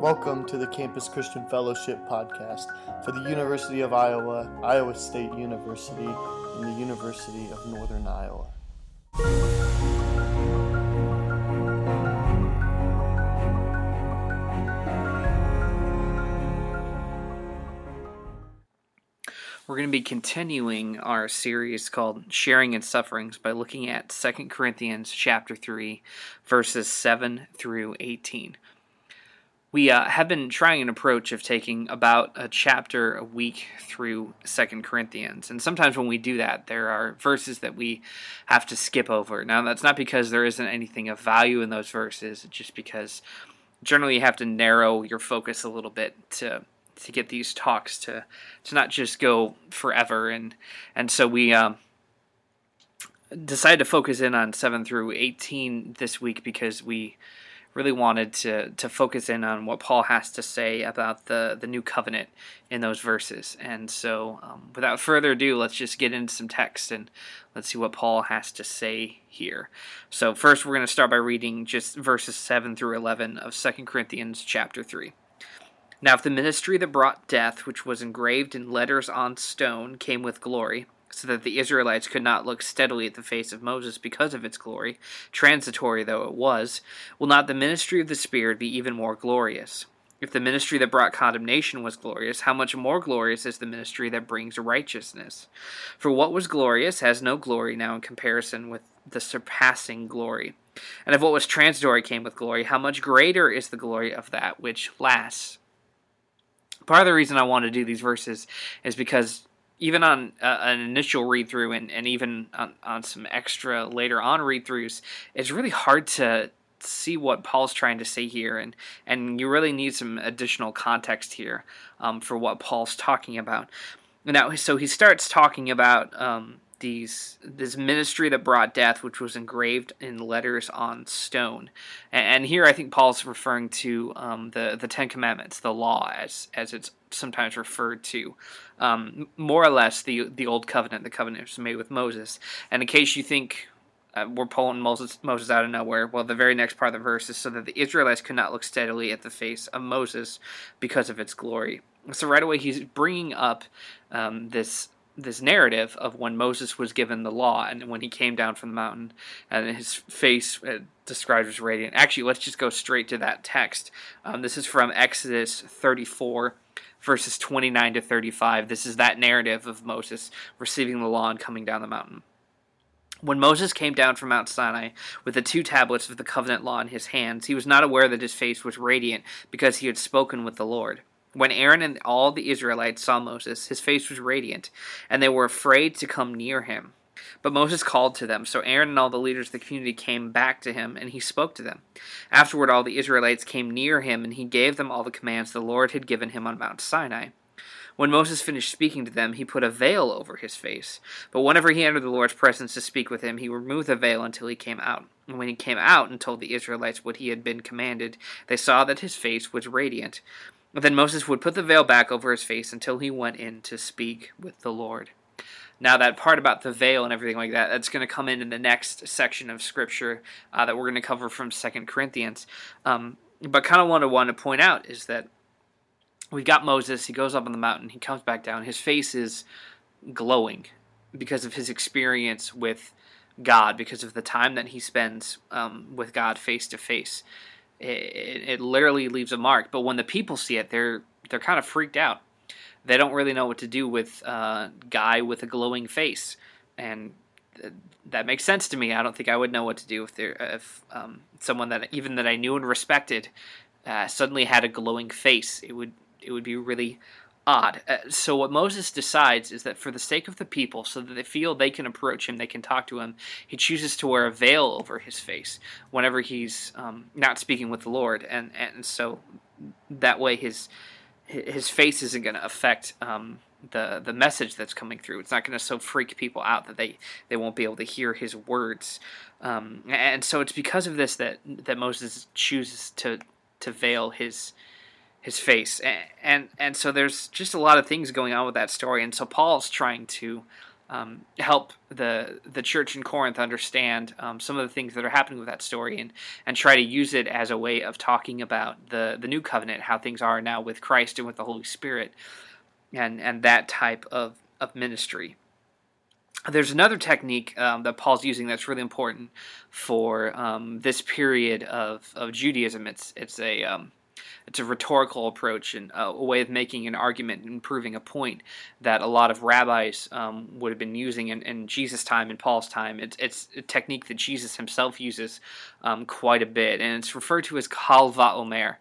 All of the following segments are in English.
Welcome to the Campus Christian Fellowship podcast for the University of Iowa, Iowa State University, and the University of Northern Iowa. We're going to be continuing our series called Sharing in Sufferings by looking at 2 Corinthians chapter 3 verses 7 through 18. We uh, have been trying an approach of taking about a chapter a week through Second Corinthians, and sometimes when we do that, there are verses that we have to skip over. Now, that's not because there isn't anything of value in those verses; it's just because generally you have to narrow your focus a little bit to to get these talks to to not just go forever, and and so we. Um, decided to focus in on 7 through 18 this week because we really wanted to to focus in on what Paul has to say about the the new covenant in those verses. And so, um, without further ado, let's just get into some text and let's see what Paul has to say here. So, first, we're going to start by reading just verses seven through eleven of Second Corinthians chapter three. Now, if the ministry that brought death, which was engraved in letters on stone, came with glory so that the Israelites could not look steadily at the face of Moses because of its glory, transitory though it was, will not the ministry of the Spirit be even more glorious? If the ministry that brought condemnation was glorious, how much more glorious is the ministry that brings righteousness? For what was glorious has no glory now in comparison with the surpassing glory. And if what was transitory came with glory, how much greater is the glory of that which lasts? Part of the reason I want to do these verses is because even on uh, an initial read through and, and even on, on some extra later on read throughs, it's really hard to see what Paul's trying to say here, and and you really need some additional context here um, for what Paul's talking about. Now, so he starts talking about um, these this ministry that brought death, which was engraved in letters on stone. And, here, I think Paul's referring to um, the the Ten Commandments, the law, as as it's sometimes referred to, um, more or less the the old covenant, the covenant was made with Moses. And in case you think uh, we're pulling Moses, Moses out of nowhere. Well, the very next part of the verse is so that the Israelites could not look steadily at the face of Moses because of its glory. So right away he's bringing up um, this this narrative of when Moses was given the law and when he came down from the mountain and his face uh, described as radiant. Actually, let's just go straight to that text. Um, this is from Exodus 34, verses 29 to 35. This is that narrative of Moses receiving the law and coming down the mountain. When Moses came down from Mount Sinai with the two tablets of the covenant law in his hands, he was not aware that his face was radiant because he had spoken with the Lord. When Aaron and all the Israelites saw Moses, his face was radiant, and they were afraid to come near him. But Moses called to them, so Aaron and all the leaders of the community came back to him, and he spoke to them. Afterward, all the Israelites came near him, and he gave them all the commands the Lord had given him on Mount Sinai. When Moses finished speaking to them, he put a veil over his face. But whenever he entered the Lord's presence to speak with him, he removed the veil until he came out. And when he came out and told the Israelites what he had been commanded, they saw that his face was radiant. Then Moses would put the veil back over his face until he went in to speak with the Lord. Now, that part about the veil and everything like that, that's going to come in in the next section of Scripture uh, that we're going to cover from Second Corinthians. Um, but kind of what I want to point out is that we've got Moses, he goes up on the mountain, he comes back down, his face is glowing because of his experience with God, because of the time that he spends um, with God face to face it, it literally leaves a mark. But when the people see it, they're they're kind of freaked out. They don't really know what to do with a uh, guy with a glowing face, and th- that makes sense to me. I don't think I would know what to do if there if um, someone that even that I knew and respected uh, suddenly had a glowing face. It would it would be really odd. Uh, so what Moses decides is that for the sake of the people, so that they feel they can approach him, they can talk to him, he chooses to wear a veil over his face whenever he's um, not speaking with the Lord, and and so that way his his face isn't going to affect. Um, the the message that's coming through. It's not going to so freak people out that they, they won't be able to hear his words. Um, and so it's because of this that that Moses chooses to to veil his his face and, and and so there's just a lot of things going on with that story and so paul's trying to um, help the the church in Corinth understand um, some of the things that are happening with that story and and try to use it as a way of talking about the the new covenant, how things are now with Christ and with the Holy Spirit, and and that type of of ministry. There's another technique um, that Paul's using that's really important for um, this period of, of Judaism. It's it's a um, it's a rhetorical approach and a way of making an argument and proving a point that a lot of rabbis um, would have been using in, in, Jesus' time and Paul's time. It's, it's a technique that Jesus himself uses um, quite a bit, and it's referred to as Kal Va'omer.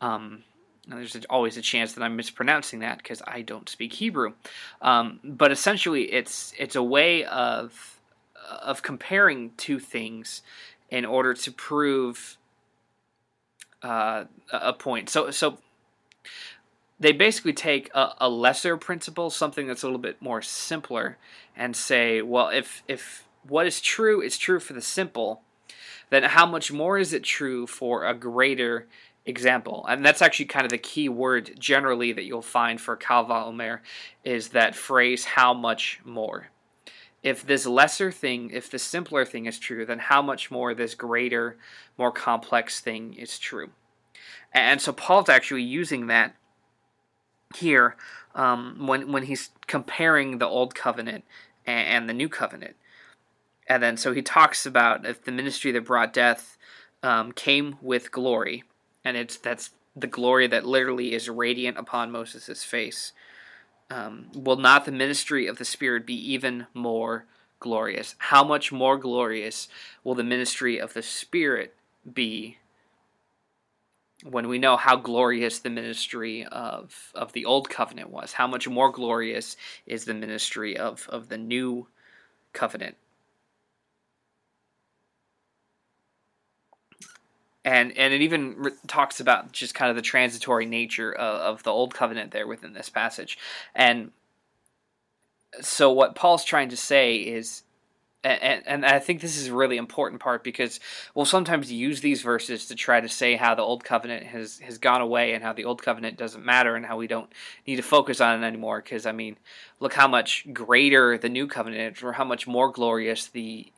Um, there's always a chance that I'm mispronouncing that because I don't speak Hebrew, um, but essentially, it's it's a way of of comparing two things in order to prove uh, a point. So so they basically take a, a, lesser principle, something that's a little bit more simpler, and say, well, if if what is true is true for the simple, then how much more is it true for a greater example? And that's actually kind of the key word generally that you'll find for Kal Va'omer is that phrase, how much more. If this lesser thing, if the simpler thing is true, then how much more this greater, more complex thing is true. And so Paul's actually using that here um, when when he's comparing the old covenant and, and, the new covenant. And then so he talks about if the ministry that brought death um, came with glory, and it's that's the glory that literally is radiant upon Moses' face. Um, will not the ministry of the Spirit be even more glorious? How much more glorious will the ministry of the Spirit be when we know how glorious the ministry of of the old covenant was, how much more glorious is the ministry of of the new covenant. And and it even re- talks about just kind of the transitory nature of, of the old covenant there within this passage. And so what Paul's trying to say is and, and I think this is a really important part because we'll sometimes use these verses to try to say how the old covenant has, has gone away and how the old covenant doesn't matter and how we don't need to focus on it anymore. Because I mean, look how much greater the new covenant is, or how much more glorious the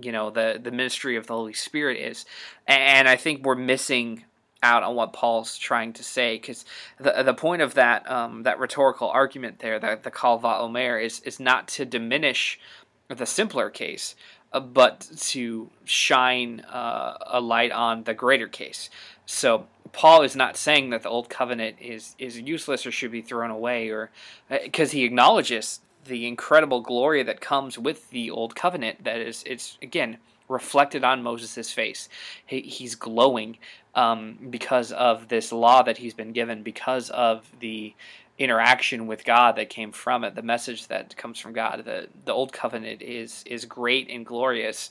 you know the the ministry of the Holy Spirit is. And I think we're missing out on what Paul's trying to say because the the point of that um, that rhetorical argument there, that the Kal Va'omer, is is not to diminish the simpler case, uh, but to shine uh, a light on the greater case. So Paul is not saying that the old covenant is is useless or should be thrown away, or because uh, he acknowledges the incredible glory that comes with the old covenant. That is, it's again reflected on Moses' face. He, he's glowing um, because of this law that he's been given, because of the interaction with God that came from it, the message that comes from God. The the old covenant is is great and glorious.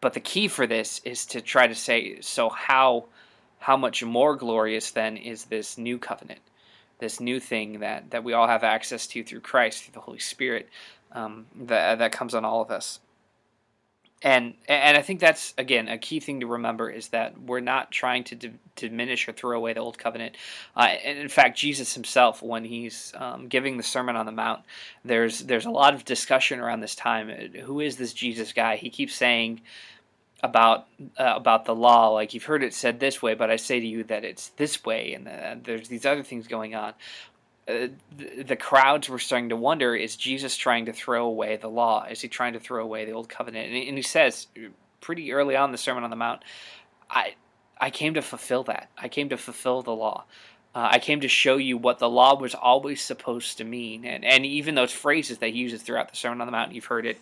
But the key for this is to try to say so how how much more glorious then is this new covenant, this new thing that, that we all have access to through Christ, through the Holy Spirit, um, that that comes on all of us and and I think that's again a key thing to remember is that we're not trying to d- diminish or throw away the old covenant. Uh, and in fact, Jesus himself, when he's um, giving the Sermon on the Mount, there's there's a lot of discussion around this time. Who is this Jesus guy? He keeps saying about uh, about the law, like you've heard it said this way, but I say to you that it's this way, and uh, there's these other things going on. Uh, the, crowds were starting to wonder is Jesus trying to throw away the law? Is he trying to throw away the old covenant? And, and he says pretty early on the Sermon on the Mount, I, I came to fulfill that. I came to fulfill the law. Uh, I came to show you what the law was always supposed to mean. And, and even those phrases that he uses throughout the Sermon on the Mount, you've heard it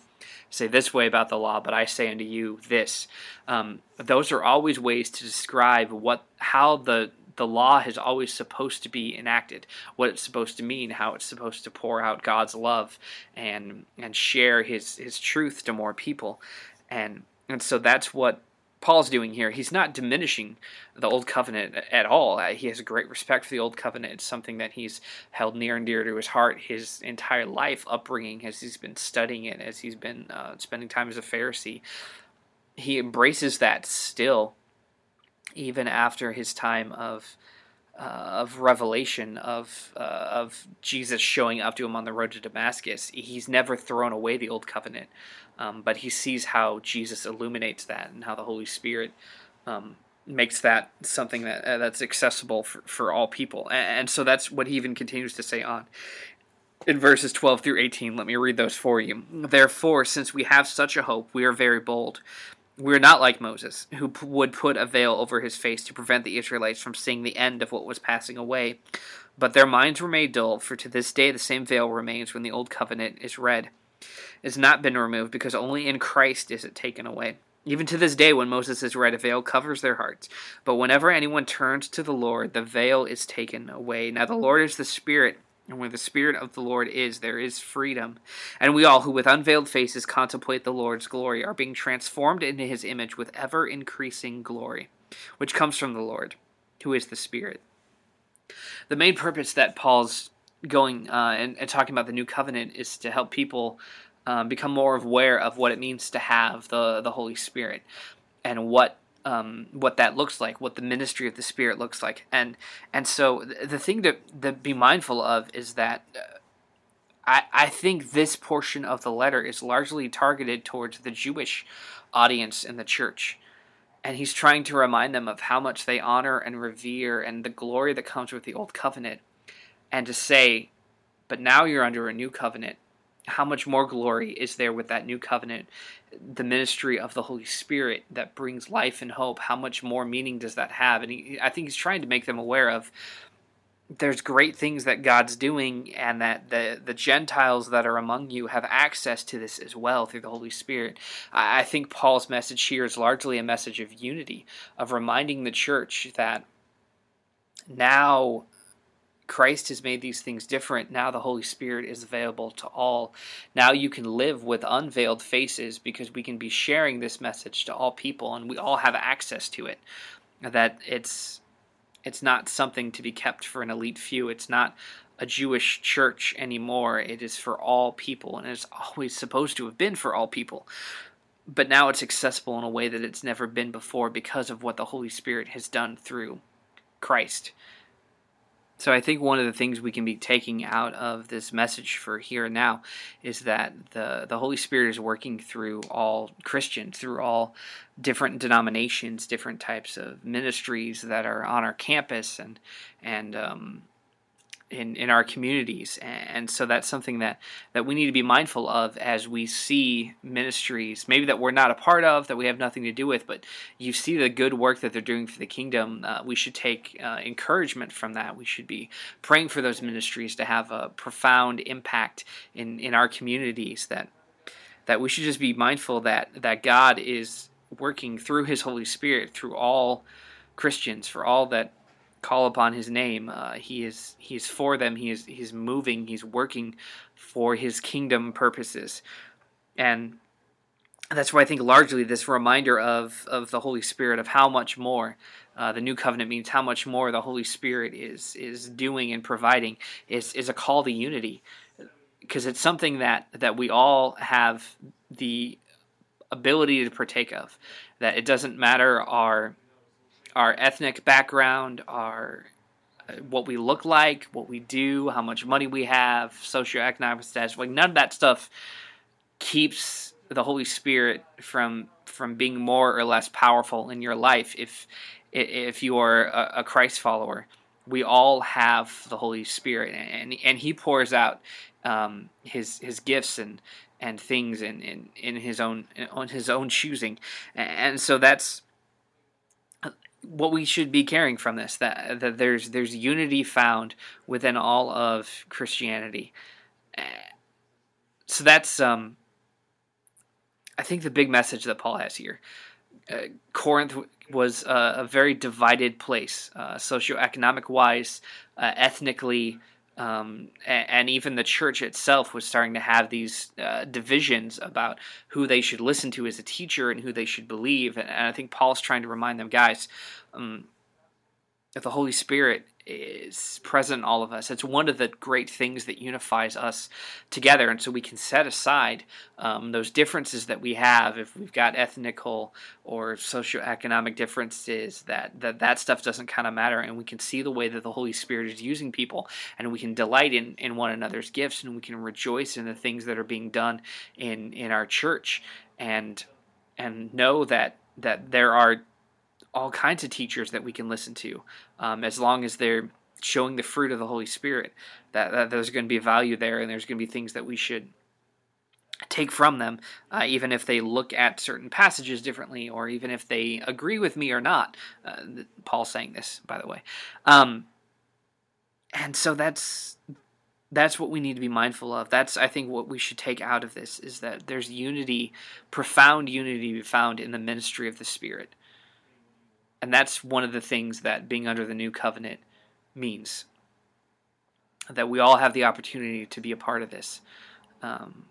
say this way about the law, but I say unto you this. Um, those are always ways to describe what how the the law is always supposed to be enacted, what it's supposed to mean, how it's supposed to pour out God's love and and share his his truth to more people. And and so that's what Paul's doing here. He's not diminishing the old covenant at all. Uh, he has a great respect for the old covenant. It's something that he's held near and dear to his heart his entire life, upbringing, as he's been studying it, as he's been uh, spending time as a Pharisee. He embraces that still even after his time of of revelation of uh, of Jesus showing up to him on the road to Damascus. He's never thrown away the old covenant, um, but he sees how Jesus illuminates that and how the Holy Spirit um, makes that something that uh, that's accessible for, for all people. And, and so that's what he even continues to say on in verses 12 through 18. Let me read those for you. Therefore, since we have such a hope, we are very bold. We are not like Moses, who p- would put a veil over his face to prevent the Israelites from seeing the end of what was passing away. But their minds were made dull, for to this day the same veil remains when the old covenant is read. It has not been removed, because only in Christ is it taken away. Even to this day, when Moses is read, a veil covers their hearts. But whenever anyone turns to the Lord, the veil is taken away. Now the Lord is the Spirit, and where the Spirit of the Lord is, there is freedom. And we all who with unveiled faces contemplate the Lord's glory are being transformed into his image with ever increasing glory, which comes from the Lord, who is the Spirit. The main purpose that Paul's going uh, and, and talking about the new covenant is to help people um, become more aware of what it means to have the the Holy Spirit and what um, what that looks like, what the ministry of the Spirit looks like, and and so the thing to, to be mindful of is that uh, I I think this portion of the letter is largely targeted towards the Jewish audience in the church, and he's trying to remind them of how much they honor and revere and the glory that comes with the old covenant, and to say, but now you're under a new covenant how much more glory is there with that new covenant the ministry of the holy spirit that brings life and hope how much more meaning does that have? And he, i think he's trying to make them aware of there's great things that god's doing and that the, the gentiles that are among you have access to this as well through the holy spirit. I, I think paul's message here is largely a message of unity of reminding the church that now Christ has made these things different. Now the Holy Spirit is available to all. Now you can live with unveiled faces because we can be sharing this message to all people and we all have access to it. That it's it's not something to be kept for an elite few. It's not a Jewish church anymore. It is for all people and it's always supposed to have been for all people. But now it's accessible in a way that it's never been before because of what the Holy Spirit has done through Christ. So I think one of the things we can be taking out of this message for here and now is that the the Holy Spirit is working through all Christians, through all different denominations, different types of ministries that are on our campus, and and um, in, in our communities. And so that's something that, that we need to be mindful of as we see ministries, maybe that we're not a part of, that we have nothing to do with, but you see the good work that they're doing for the kingdom. Uh, we should take uh, encouragement from that. We should be praying for those ministries to have a profound impact in, in our communities that that we should just be mindful that that God is working through his Holy Spirit through all Christians for all that call upon his name. Uh, he is he is for them. He is he's moving. He's working for his kingdom purposes, and that's why I think largely this reminder of of the Holy Spirit of how much more. Uh, the new covenant means how much more the Holy Spirit is is doing and providing is is a call to unity because it's something that that we all have the ability to partake of that it doesn't matter our our ethnic background, our uh, what we look like, what we do, how much money we have, socioeconomic status, like none of that stuff keeps the Holy Spirit from from being more or less powerful in your life if if you are a, Christ follower. We all have the Holy Spirit, and and He pours out um, His His gifts and and things in, in, in His own on His own choosing, and so that's what we should be carrying from this that that there's there's unity found within all of Christianity. So that's um I think the big message that Paul has here. Uh, Corinth was uh, a very divided place, uh, socioeconomic wise, uh, ethnically, um, and, and, even the church itself was starting to have these uh, divisions about who they should listen to as a teacher and who they should believe. And, and I think Paul's trying to remind them, guys, um, the Holy Spirit is present in all of us. It's one of the great things that unifies us together. And so we can set aside um, those differences that we have. If we've got ethnical or socioeconomic differences, that, that that stuff doesn't kind of matter. And we can see the way that the Holy Spirit is using people. And we can delight in, in one another's gifts. And we can rejoice in the things that are being done in, in our church. And and know that that there are all kinds of teachers that we can listen to, um, as long as they're showing the fruit of the Holy Spirit. That, that there's going to be value there, and there's going to be things that we should take from them, uh, even if they look at certain passages differently, or even if they agree with me or not. Uh, Paul's saying this, by the way. Um, and so that's that's what we need to be mindful of. That's I think what we should take out of this is that there's unity, profound unity found in the ministry of the Spirit. And that's one of the things that being under the new covenant means. That we all have the opportunity to be a part of this. Um,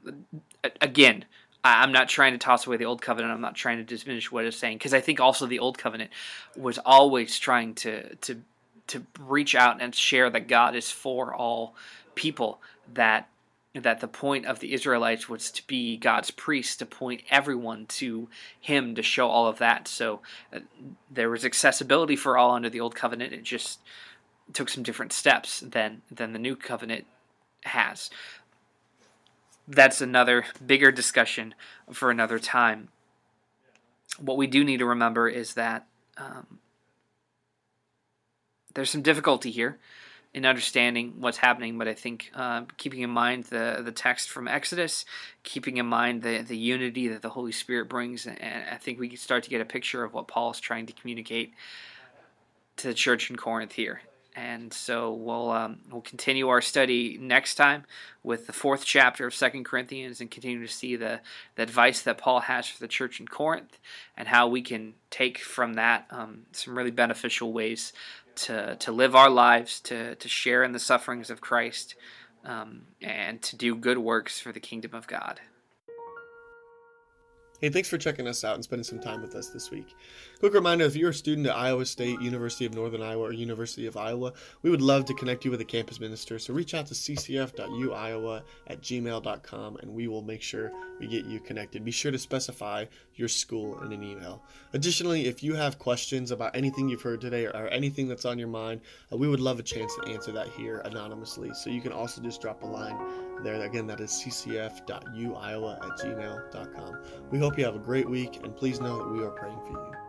again, I'm not trying to toss away the old covenant. I'm not trying to diminish what it's saying because I think also the old covenant was always trying to to to reach out and share that God is for all people. That that the point of the Israelites was to be God's priests, to point everyone to Him, to show all of that. So uh, there was accessibility for all under the Old Covenant. It just took some different steps than than the New Covenant has. That's another bigger discussion for another time. What we do need to remember is that um, there's some difficulty here in understanding what's happening. But I think uh, keeping in mind the the text from Exodus, keeping in mind the the unity that the Holy Spirit brings, and I think we can start to get a picture of what Paul is trying to communicate to the church in Corinth here. And so we'll um, we'll continue our study next time with the fourth chapter of Second Corinthians and continue to see the, the advice that Paul has for the church in Corinth and how we can take from that um, some really beneficial ways to, to live our lives, to, to share in the sufferings of Christ, um, and to do good works for the kingdom of God. Hey, thanks for checking us out and spending some time with us this week. Quick reminder if you're a student at Iowa State, University of Northern Iowa, or University of Iowa, we would love to connect you with a campus minister. So reach out to ccf.uiowa at gmail.com and we will make sure we get you connected. Be sure to specify your school in an email. Additionally, if you have questions about anything you've heard today or, anything that's on your mind, uh, we would love a chance to answer that here anonymously. So you can also just drop a line there. Again, that is ccf.uiowa at gmail.com. We hope you have a great week and please know that we are praying for you.